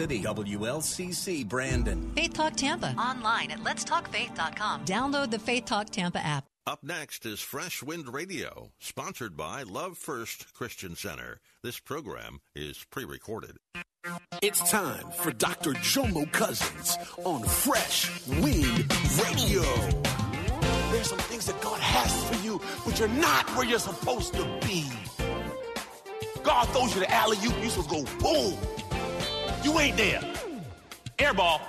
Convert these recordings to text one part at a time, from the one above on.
City. WLCC Brandon. Faith Talk Tampa. Online at letstalkfaith.com. Download the Faith Talk Tampa app. Up next is Fresh Wind Radio, sponsored by Love First Christian Center. This program is pre recorded. It's time for Dr. Jomo Cousins on Fresh Wind Radio. There's some things that God has for you, but you're not where you're supposed to be. God throws you the alley oop, you supposed to go boom. You ain't there. Airball.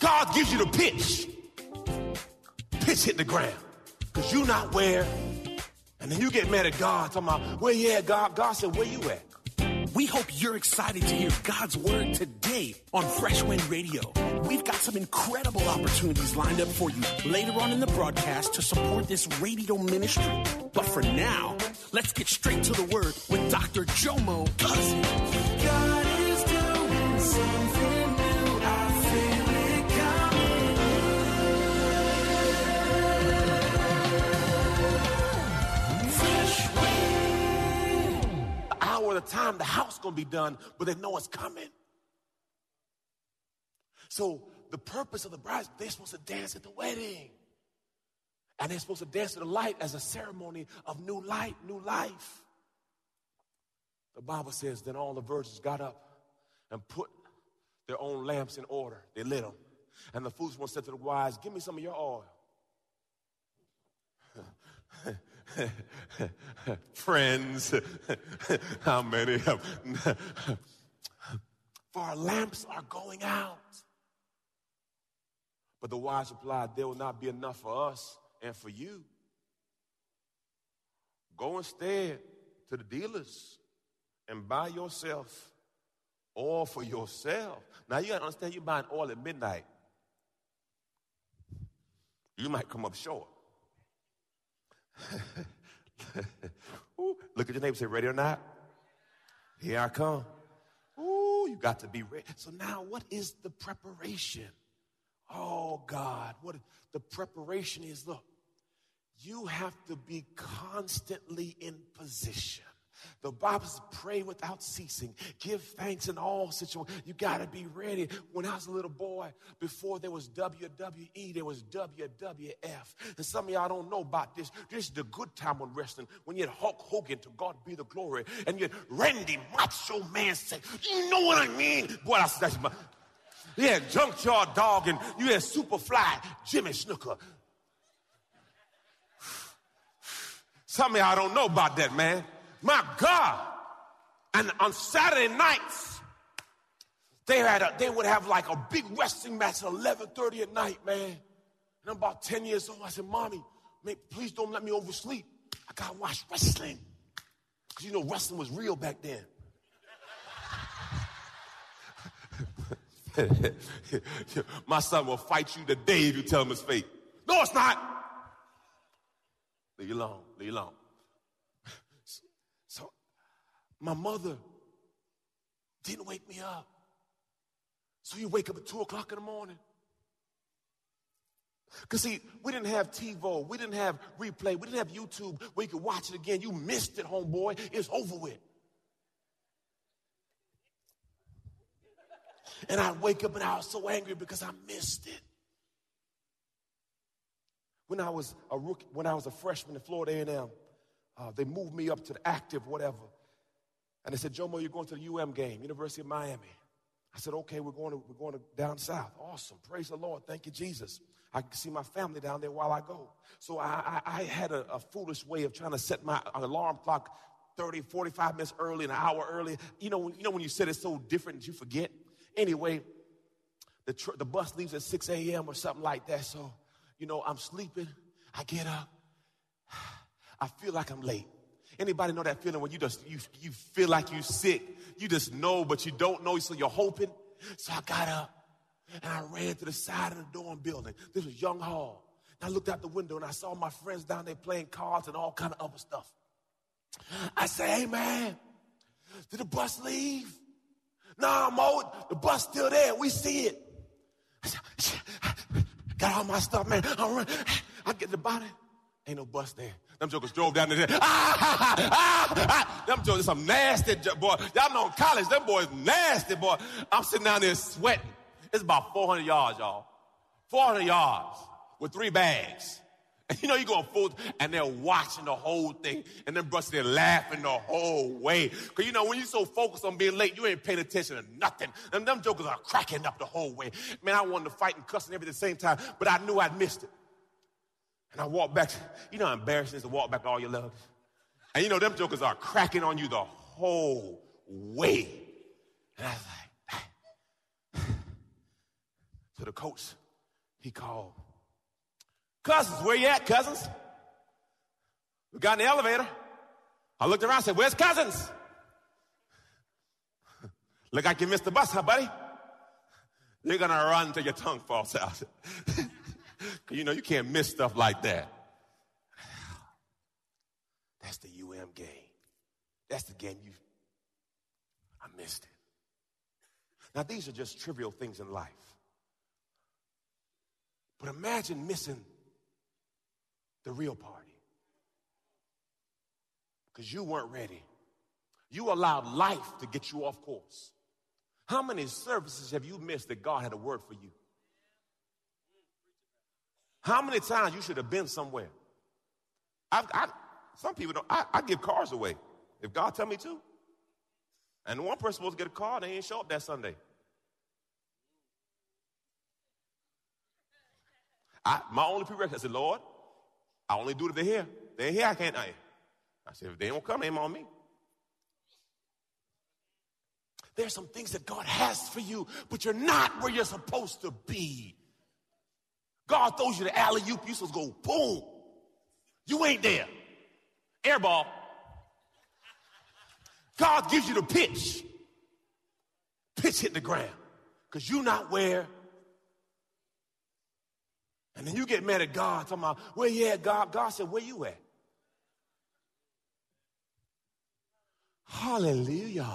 God gives you the pitch. Pitch hit the ground. Because you not where. And then you get mad at God, talking about, where you at, God? God said, where you at? We hope you're excited to hear God's word today on Fresh Wind Radio. We've got some incredible opportunities lined up for you later on in the broadcast to support this radio ministry. But for now, let's get straight to the word with Dr. Jomo Cousins. The time the house gonna be done, but they know it's coming. So the purpose of the bride, they're supposed to dance at the wedding. And they're supposed to dance to the light as a ceremony of new light, new life. The Bible says, then all the virgins got up and put their own lamps in order. They lit them. And the foolish one said to the wise, Give me some of your oil. Friends, how many of For our lamps are going out. But the wise replied, There will not be enough for us and for you. Go instead to the dealers and buy yourself oil for yourself. Now you gotta understand you're buying oil at midnight. You might come up short. Ooh, look at your neighbor say, ready or not? Here I come. Ooh, you got to be ready. So now what is the preparation? Oh God, what the preparation is, look, you have to be constantly in position. The Bible says, pray without ceasing. Give thanks in all situations. You got to be ready. When I was a little boy, before there was WWE, there was WWF. And some of y'all don't know about this. This is the good time on wrestling. When you had Hulk Hogan, to God be the glory, and you had Randy Macho Man say, you know what I mean? Boy, that's, that's my, you had Junkyard Dog, and you had Superfly, Jimmy Snuka. Some of y'all don't know about that, man. My God. And on Saturday nights, they had a, they would have like a big wrestling match at 11:30 at night, man. And I'm about 10 years old. I said, Mommy, man, please don't let me oversleep. I gotta watch wrestling. Because you know wrestling was real back then. My son will fight you today if you tell him it's fake. No, it's not. Leave you alone. Leave you alone. My mother didn't wake me up. So you wake up at two o'clock in the morning. Because, see, we didn't have TiVo, we didn't have replay, we didn't have YouTube where you could watch it again. You missed it, homeboy. It's over with. And I'd wake up and I was so angry because I missed it. When I was a rookie, when I was a freshman at Florida A&M, uh, they moved me up to the active, whatever. And they said, Jomo, you're going to the UM game, University of Miami. I said, okay, we're going to, we're going to down south. Awesome. Praise the Lord. Thank you, Jesus. I can see my family down there while I go. So I, I, I had a, a, foolish way of trying to set my alarm clock 30, 45 minutes early, an hour early. You know, you know when you set it so different that you forget? Anyway, the, tr- the bus leaves at 6 a.m. or something like that. So, you know, I'm sleeping. I get up. I feel like I'm late. Anybody know that feeling when you just you, you feel like you're sick? you just know, but you don't know, so you're hoping. So I got up and I ran to the side of the dorm building. This was Young Hall. And I looked out the window and I saw my friends down there playing cards and all kind of other stuff. I said, hey man, did the bus leave? Nah, Mo, the bus still there. We see it. I got all my stuff, man. I run. I get the body. Ain't no bus there. Them jokers drove down there. Ah, ah, ah, ah. Them jokers, some nasty boy. Y'all know in college, them boys nasty, boy. I'm sitting down there sweating. It's about 400 yards, y'all. 400 yards with three bags. And you know, you go full, and they're watching the whole thing, and then busting, they're laughing the whole way. Cause you know, when you're so focused on being late, you ain't paying attention to nothing. And them jokers are cracking up the whole way. Man, I wanted to fight and cuss and everything at the same time, but I knew I'd missed it. And I walked back, you know how embarrassing it is to walk back all your luggage? And you know, them jokers are cracking on you the whole way. And I was like, ah. so the coach, he called Cousins, where you at, cousins? We got in the elevator. I looked around and said, Where's cousins? Look like you missed the bus, huh, buddy? You're gonna run till your tongue falls out. you know, you can't miss stuff like that. That's the UM game. That's the game you I missed it. Now, these are just trivial things in life. But imagine missing the real party. Because you weren't ready. You allowed life to get you off course. How many services have you missed that God had a word for you? How many times you should have been somewhere? I've, I, some people don't. I, I give cars away if God tell me to. And one person supposed to get a car, they ain't show up that Sunday. I, my only prerequisite, I said, Lord, I only do it if they're here. They're here, I can't. I, I said, if they don't come, aim on me. There's some things that God has for you, but you're not where you're supposed to be. God throws you the alley oop, you supposed to go boom. You ain't there. Airball. God gives you the pitch. Pitch hit the ground. Because you're not where and then you get mad at God, talking about, where you at, God? God said, where you at? Hallelujah.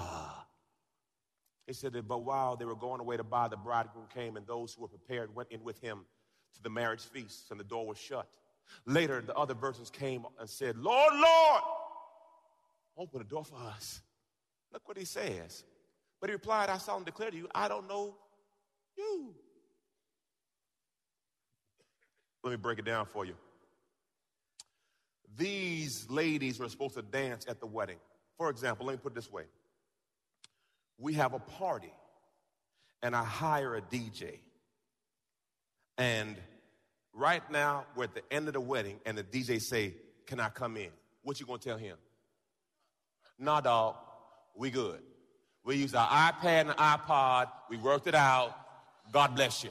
He said that, but while they were going away to buy, the bridegroom came, and those who were prepared went in with him to the marriage feast, and the door was shut. Later, the other virgins came and said, Lord, Lord, open the door for us. Look what he says. But he replied, I solemnly declare to you, I don't know you. Let me break it down for you. These ladies were supposed to dance at the wedding. For example, let me put it this way we have a party, and I hire a DJ. And right now, we're at the end of the wedding, and the DJ say, Can I come in? What you gonna tell him? Nah, dog, we good. We use our iPad and iPod, we worked it out. God bless you.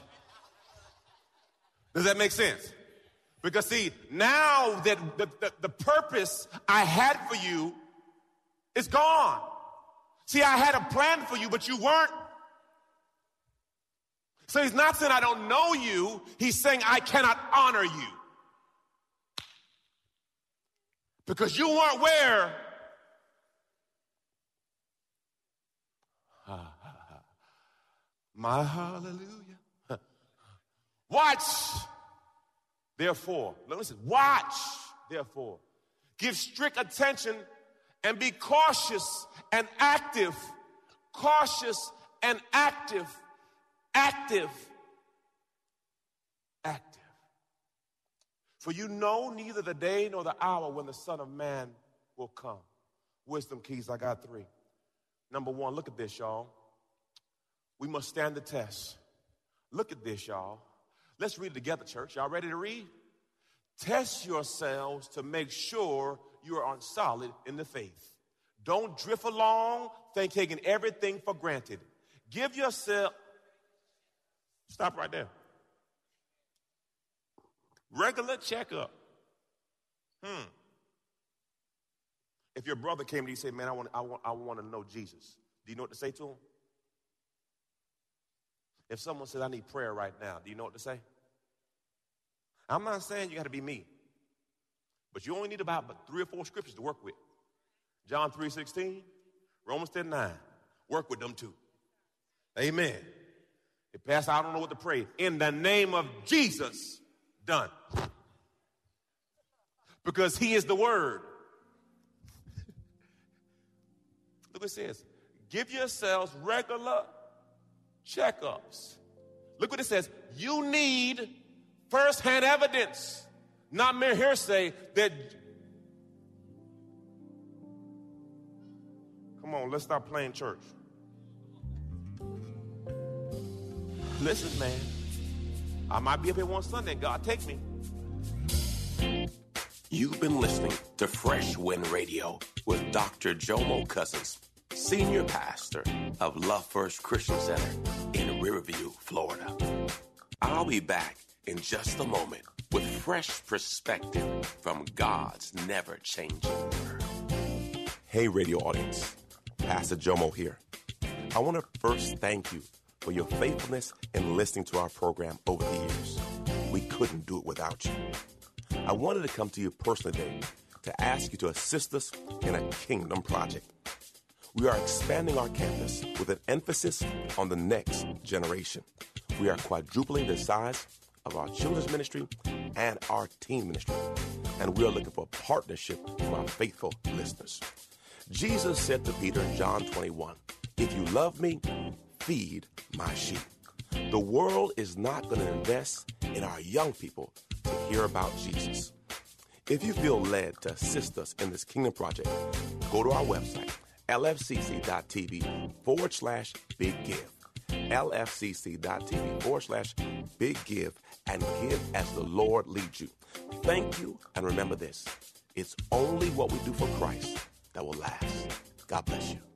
Does that make sense? Because see, now that the, the, the, purpose I had for you is gone. See, I had a plan for you, but you weren't. So he's not saying I don't know you, he's saying I cannot honor you. Because you weren't where. My hallelujah. Watch, therefore. Listen, watch, therefore. Give strict attention and be cautious and active. Cautious and active. Active. Active. For you know neither the day nor the hour when the Son of Man will come. Wisdom keys, I got three. Number one, look at this, y'all. We must stand the test. Look at this, y'all. Let's read it together, church. Y'all ready to read? Test yourselves to make sure you are on solid in the faith. Don't drift along, think taking everything for granted. Give yourself, stop right there. Regular checkup. Hmm. If your brother came to you and said, Man, I want, I want, I want to know Jesus, Do you know what to say to him? If someone says, I need prayer right now, do you know what to say? I'm not saying you got to be me, but you only need about three or four scriptures to work with. John 3 16, Romans 10 9. Work with them too. Amen. If Pastor, I don't know what to pray. In the name of Jesus, done. Because he is the word. Look what it says. Give yourselves regular checkups. Look what it says. You need firsthand evidence, not mere hearsay that. Come on, let's stop playing church. Listen, man. I might be up here one Sunday. God, take me. You've been listening to Fresh Wind Radio with Dr. Jomo Cousins, Senior Pastor of Love First Christian Center in Riverview, Florida. I'll be back in just a moment with fresh perspective from God's never changing word. Hey, radio audience. Pastor Jomo here. I want to first thank you for your faithfulness in listening to our program over the years. We couldn't do it without you. I wanted to come to you personally today to ask you to assist us in a kingdom project. We are expanding our campus with an emphasis on the next generation. We are quadrupling the size of our children's ministry and our teen ministry, and we are looking for partnership from our faithful listeners. Jesus said to Peter in John 21, If you love me, feed my sheep. The world is not going to invest in our young people to hear about Jesus. If you feel led to assist us in this kingdom project, go to our website, lfcc.tv forward slash big give. lfcc.tv forward slash big give and give as the Lord leads you. Thank you, and remember this it's only what we do for Christ that will last. God bless you.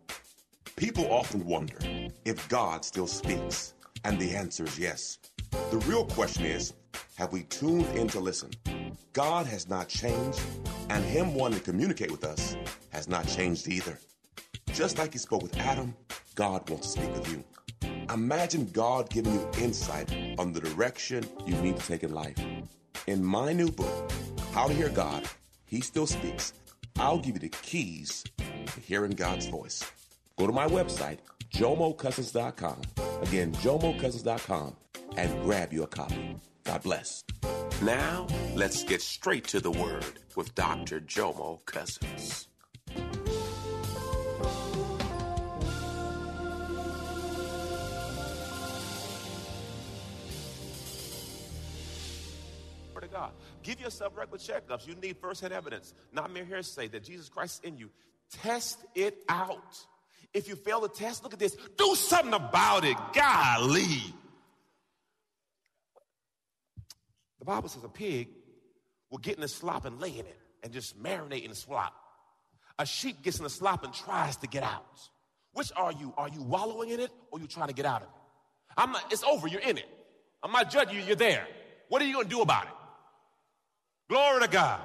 People often wonder if God still speaks, and the answer is yes. The real question is have we tuned in to listen? God has not changed, and Him wanting to communicate with us has not changed either. Just like He spoke with Adam, God wants to speak with you. Imagine God giving you insight on the direction you need to take in life. In my new book, How to Hear God, He Still Speaks, I'll give you the keys to hearing God's voice. Go to my website, jomocousins.com. Again, jomocousins.com and grab your copy. God bless. Now, let's get straight to the word with Dr. Jomo Cousins. Of God. Give yourself regular checkups. You need firsthand evidence, not mere hearsay that Jesus Christ is in you. Test it out. If you fail the test, look at this. Do something about it. Golly. The Bible says a pig will get in the slop and lay in it and just marinate in the slop. A sheep gets in the slop and tries to get out. Which are you? Are you wallowing in it or you trying to get out of it? I'm not, it's over. You're in it. I'm not judging you. You're there. What are you going to do about it? Glory to God.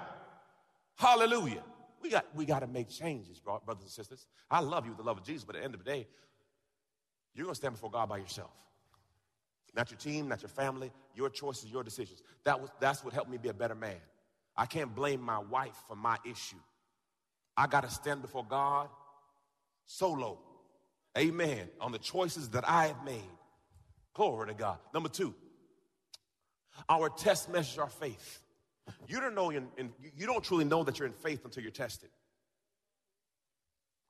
Hallelujah. We got, we got to make changes, brothers and sisters. I love you with the love of Jesus, but at the end of the day, you're going to stand before God by yourself. Not your team, not your family, your choices, your decisions. That was, that's what helped me be a better man. I can't blame my wife for my issue. I got to stand before God solo. Amen. On the choices that I have made. Glory to God. Number two, our test measures our faith. You don't know, in, in, you don't truly know that you're in faith until you're tested.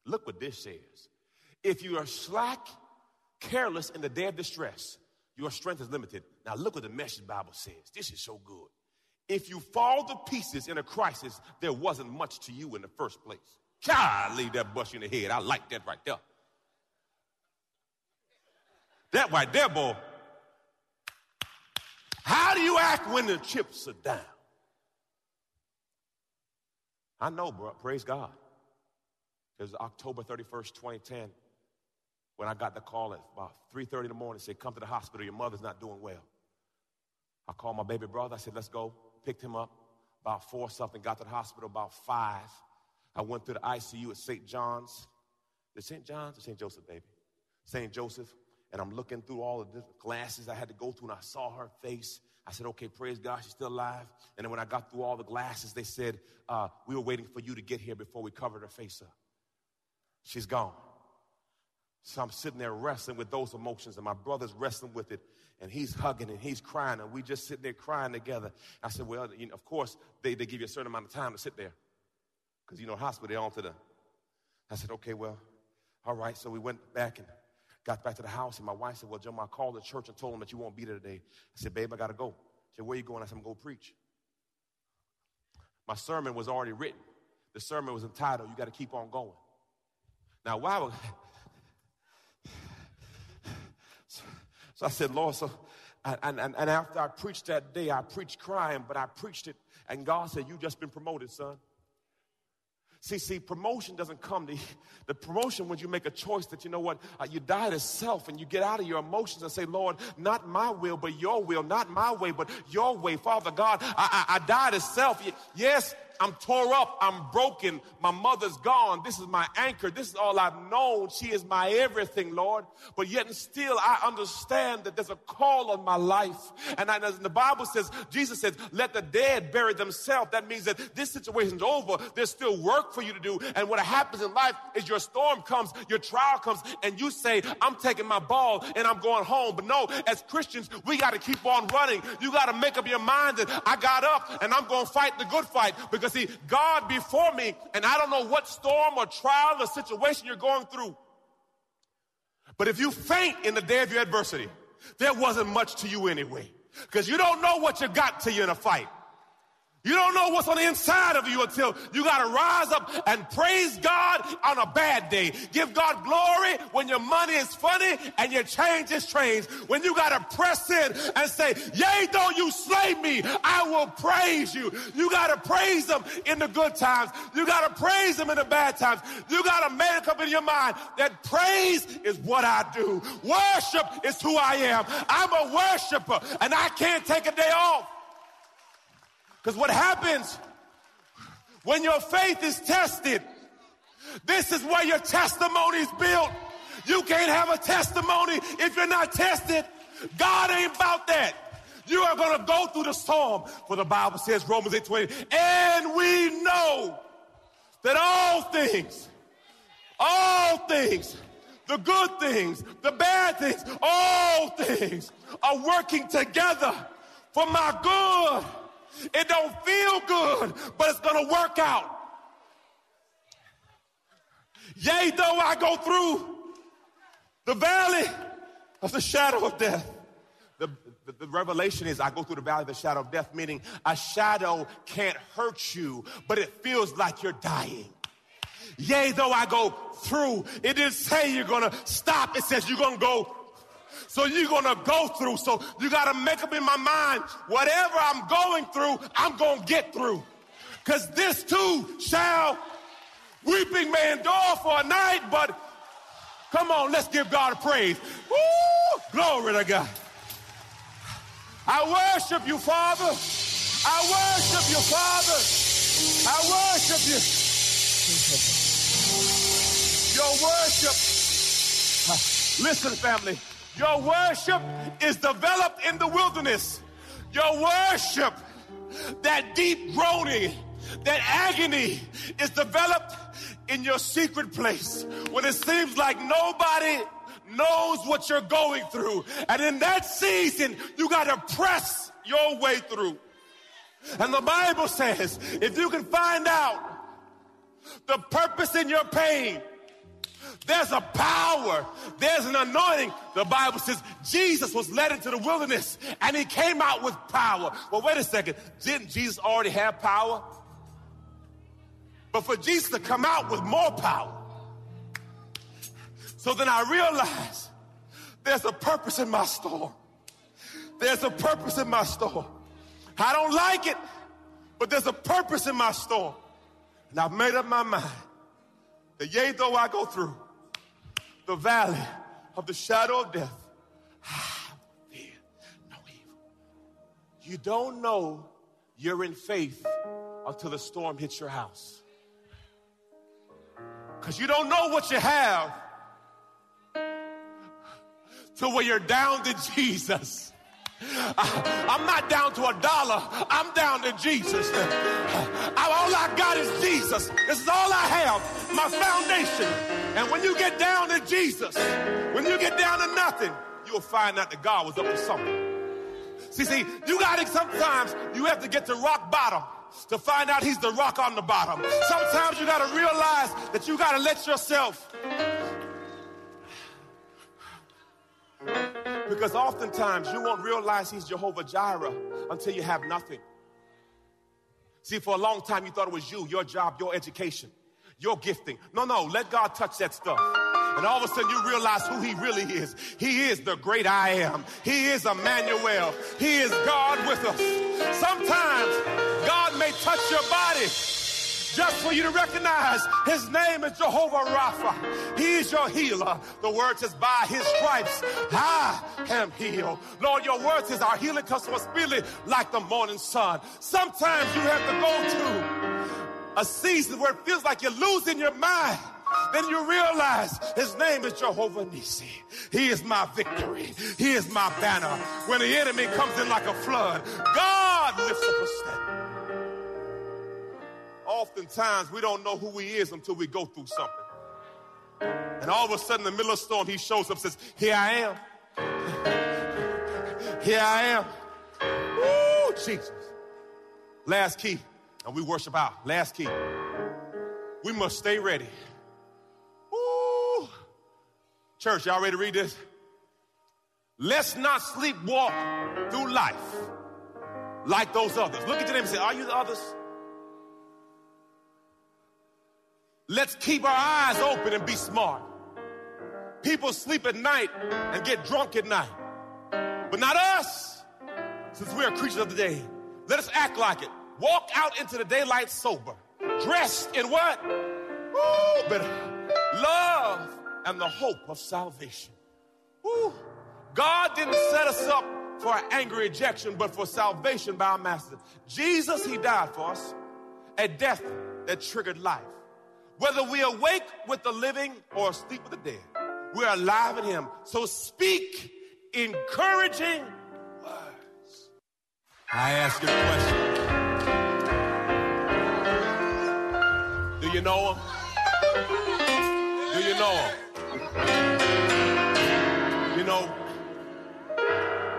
Look what this says. If you are slack, careless in the day of distress, your strength is limited. Now look what the message Bible says. This is so good. If you fall to pieces in a crisis, there wasn't much to you in the first place. God, leave that bush in the head. I like that right there. That right there, boy. How do you act when the chips are down? I know, bro. Praise God. Was October 31st, 2010, when I got the call at about 3.30 in the morning, said, come to the hospital, your mother's not doing well. I called my baby brother, I said, let's go. Picked him up about four something, got to the hospital about five. I went through the ICU at St. John's. The St. John's or St. Joseph, baby? St. Joseph. And I'm looking through all the different glasses I had to go through, and I saw her face. I said, okay, praise God, she's still alive. And then when I got through all the glasses, they said, uh, we were waiting for you to get here before we covered her face up. She's gone. So I'm sitting there wrestling with those emotions, and my brother's wrestling with it, and he's hugging and he's crying, and we just sitting there crying together. I said, Well, you know, of course, they, they give you a certain amount of time to sit there. Because, you know, hospital, they're on to the. I said, Okay, well, all right. So we went back and got back to the house, and my wife said, Well, Joe, I called the church and told them that you won't be there today. I said, Babe, I got to go. She said, Where you going? I said, I'm going to go preach. My sermon was already written. The sermon was entitled, You Got to Keep On Going. Now, why would. So I said, Lord, so, and, and, and after I preached that day, I preached crying, but I preached it, and God said, You just been promoted, son. See, see, promotion doesn't come to the promotion when you make a choice that you know what uh, you die to self and you get out of your emotions and say, Lord, not my will, but your will, not my way, but your way, Father God. I, I, I die to self. Yes, I'm tore up. I'm broken. My mother's gone. This is my anchor. This is all I've known. She is my everything, Lord. But yet and still, I understand that there's a call on my life. And, I, the Bible says, Jesus says, let the dead bury themselves. That means that this situation's over. There's still work for you to do. And what happens in life is your storm comes, your trial comes, and you say, I'm taking my ball and I'm going home. But no, as Christians, we got to keep on running. You got to make up your mind that I got up and I'm going to fight the good fight because see, God before me, and I don't know what storm or trial or situation you're going through. But if you faint in the day of your adversity, there wasn't much to you anyway. Because you don't know what you got till you're in a fight. You don't know what's on the inside of you until you got to rise up and praise God on a bad day. Give God glory when your money is funny and your change is strange. When you got to press in and say, Yea, though you slay me, I will praise you. You got to praise Him in the good times. You got to praise Him in the bad times. You got to make up in your mind that praise is what I do. Worship is who I am. I'm a worshiper and I can't take a day off. Because what happens when your faith is tested, this is where your testimony is built. You can't have a testimony if you're not tested. God ain't about that. You are going to go through the storm. For the Bible says, Romans 8 20, and we know that all things, all things, the good things, the bad things, all things are working together for my good it don't feel good, but it's going to work out. Yea, though I go through the valley of the shadow of death. The, the, the, revelation is I go through the valley of the shadow of death, meaning a shadow can't hurt you, but it feels like you're dying. Yea, though I go through, it didn't say you're gonna stop, it says you're gonna go so you're going to go through. So you got to make up in my mind, whatever I'm going through, I'm going to get through. Because this too shall weeping may endure for a night, but come on, let's give God a praise. Woo! Glory to God. I worship you, Father. I worship you, Father. I worship you. Your worship. Listen, family. Your worship is developed in the wilderness. Your worship, that deep groaning, that agony is developed in your secret place when it seems like nobody knows what you're going through. And in that season, you got to press your way through. And the Bible says if you can find out the purpose in your pain, there's a power. There's an anointing. The Bible says Jesus was led into the wilderness and he came out with power. Well, wait a second. Didn't Jesus already have power? But for Jesus to come out with more power. So then I realized there's a purpose in my storm. There's a purpose in my storm. I don't like it, but there's a purpose in my storm. And I've made up my mind that yea, though I go through, the valley of the shadow of death, I fear no evil. You don't know you're in faith until the storm hits your house. Because you don't know what you have till when you're down to Jesus. Ah, I'm not down to a dollar. I'm down to Jesus. Ah, all I got is Jesus. This is all I have, my foundation. And when you get down to Jesus, when you get down to nothing, you'll find out that God was up to something. See, see, you got it. sometimes you have to get to rock bottom to find out he's the rock on the bottom. Sometimes you got to realize that you got to let yourself Because oftentimes you won't realize he's Jehovah Jireh until you have nothing. See, for a long time you thought it was you, your job, your education, your gifting. No, no, let God touch that stuff. And all of a sudden you realize who he really is. He is the great I am. He is Emmanuel. He is God with us. Sometimes God may touch your body just for you to recognize his name is Jehovah Rapha. He is your healer. The word says, by his stripes, I am healed. Lord, your word says our healing comes from speedily like the morning sun. Sometimes you have to go through a season where it feels like you're losing your mind. Then you realize his name is Jehovah Nisi. He is my victory. He is my banner. When the enemy comes in like a flood, God lifts up a standard oftentimes we don't know who he is until we go through something. And all of a sudden, in the middle of the storm, he shows up and says, Here I am. Here I am. Woo, Jesus. Last key, and we worship out. Last key. We must stay ready. Woo. Church, y'all ready to read this? Let's not sleepwalk through life like those others. Look at your name and say, Are you the others? Let's keep our eyes open and be smart. People sleep at night and get drunk at night, but not us, since we are creatures of the day. Let us act like it. Walk out into the daylight sober, dressed in what? Woo, but love and the hope of salvation. Woo. God didn't set us up for an angry ejection, but for salvation by our master. Jesus, he died for us, a death that triggered life. Whether we awake with the living or asleep with the dead, we're alive in Him. So speak encouraging words. I ask you a question. You know Him? Do you know Him? You know,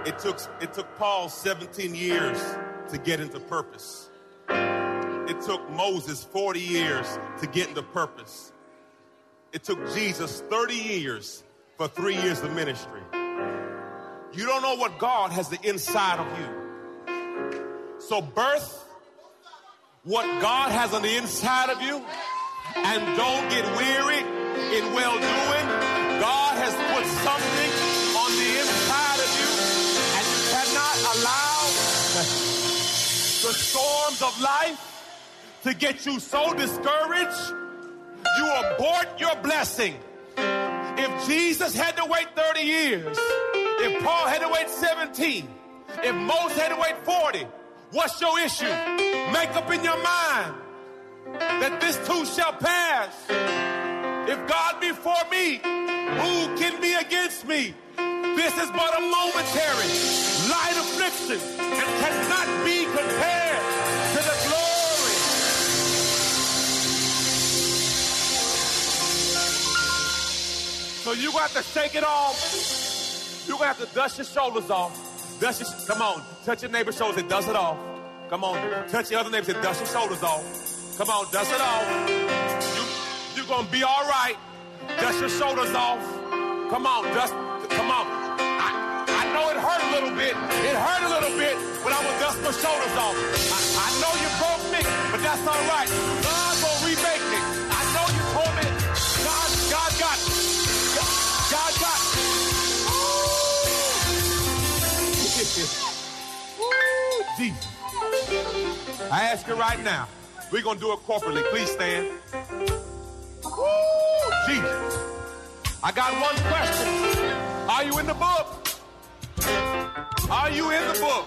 it took, it took Paul 17 years to get into purpose. It took Moses 40 years to get into purpose. It took Jesus 30 years for three years of ministry. You don't know what God has the inside of you. So birth what God has on the inside of you and don't get weary in well doing. God has put something on the inside of you and you cannot allow the storms of life to get you so discouraged, you abort your blessing. If Jesus had to wait 30 years, if Paul had to wait 17, if Moses had to wait 40, what's your issue? Make up in your mind that this too shall pass. If God be for me, who can be against me? This is but a momentary light affliction and cannot be compared to the glory So you got to shake it off. You're gonna have to dust your shoulders off. Dust your, come on, touch your neighbor's shoulders and dust it off. Come on, touch your other neighbors and dust your shoulders off. Come on, dust it off. You, you're gonna be all right. Dust your shoulders off. Come on, dust, come on. I, I know it hurt a little bit. It hurt a little bit when I was dust my shoulders off. I, I know you broke me, but that's all right. Jesus. I ask you right now. We're going to do it corporately. Please stand. Woo, Jesus. I got one question. Are you in the book? Are you in the book?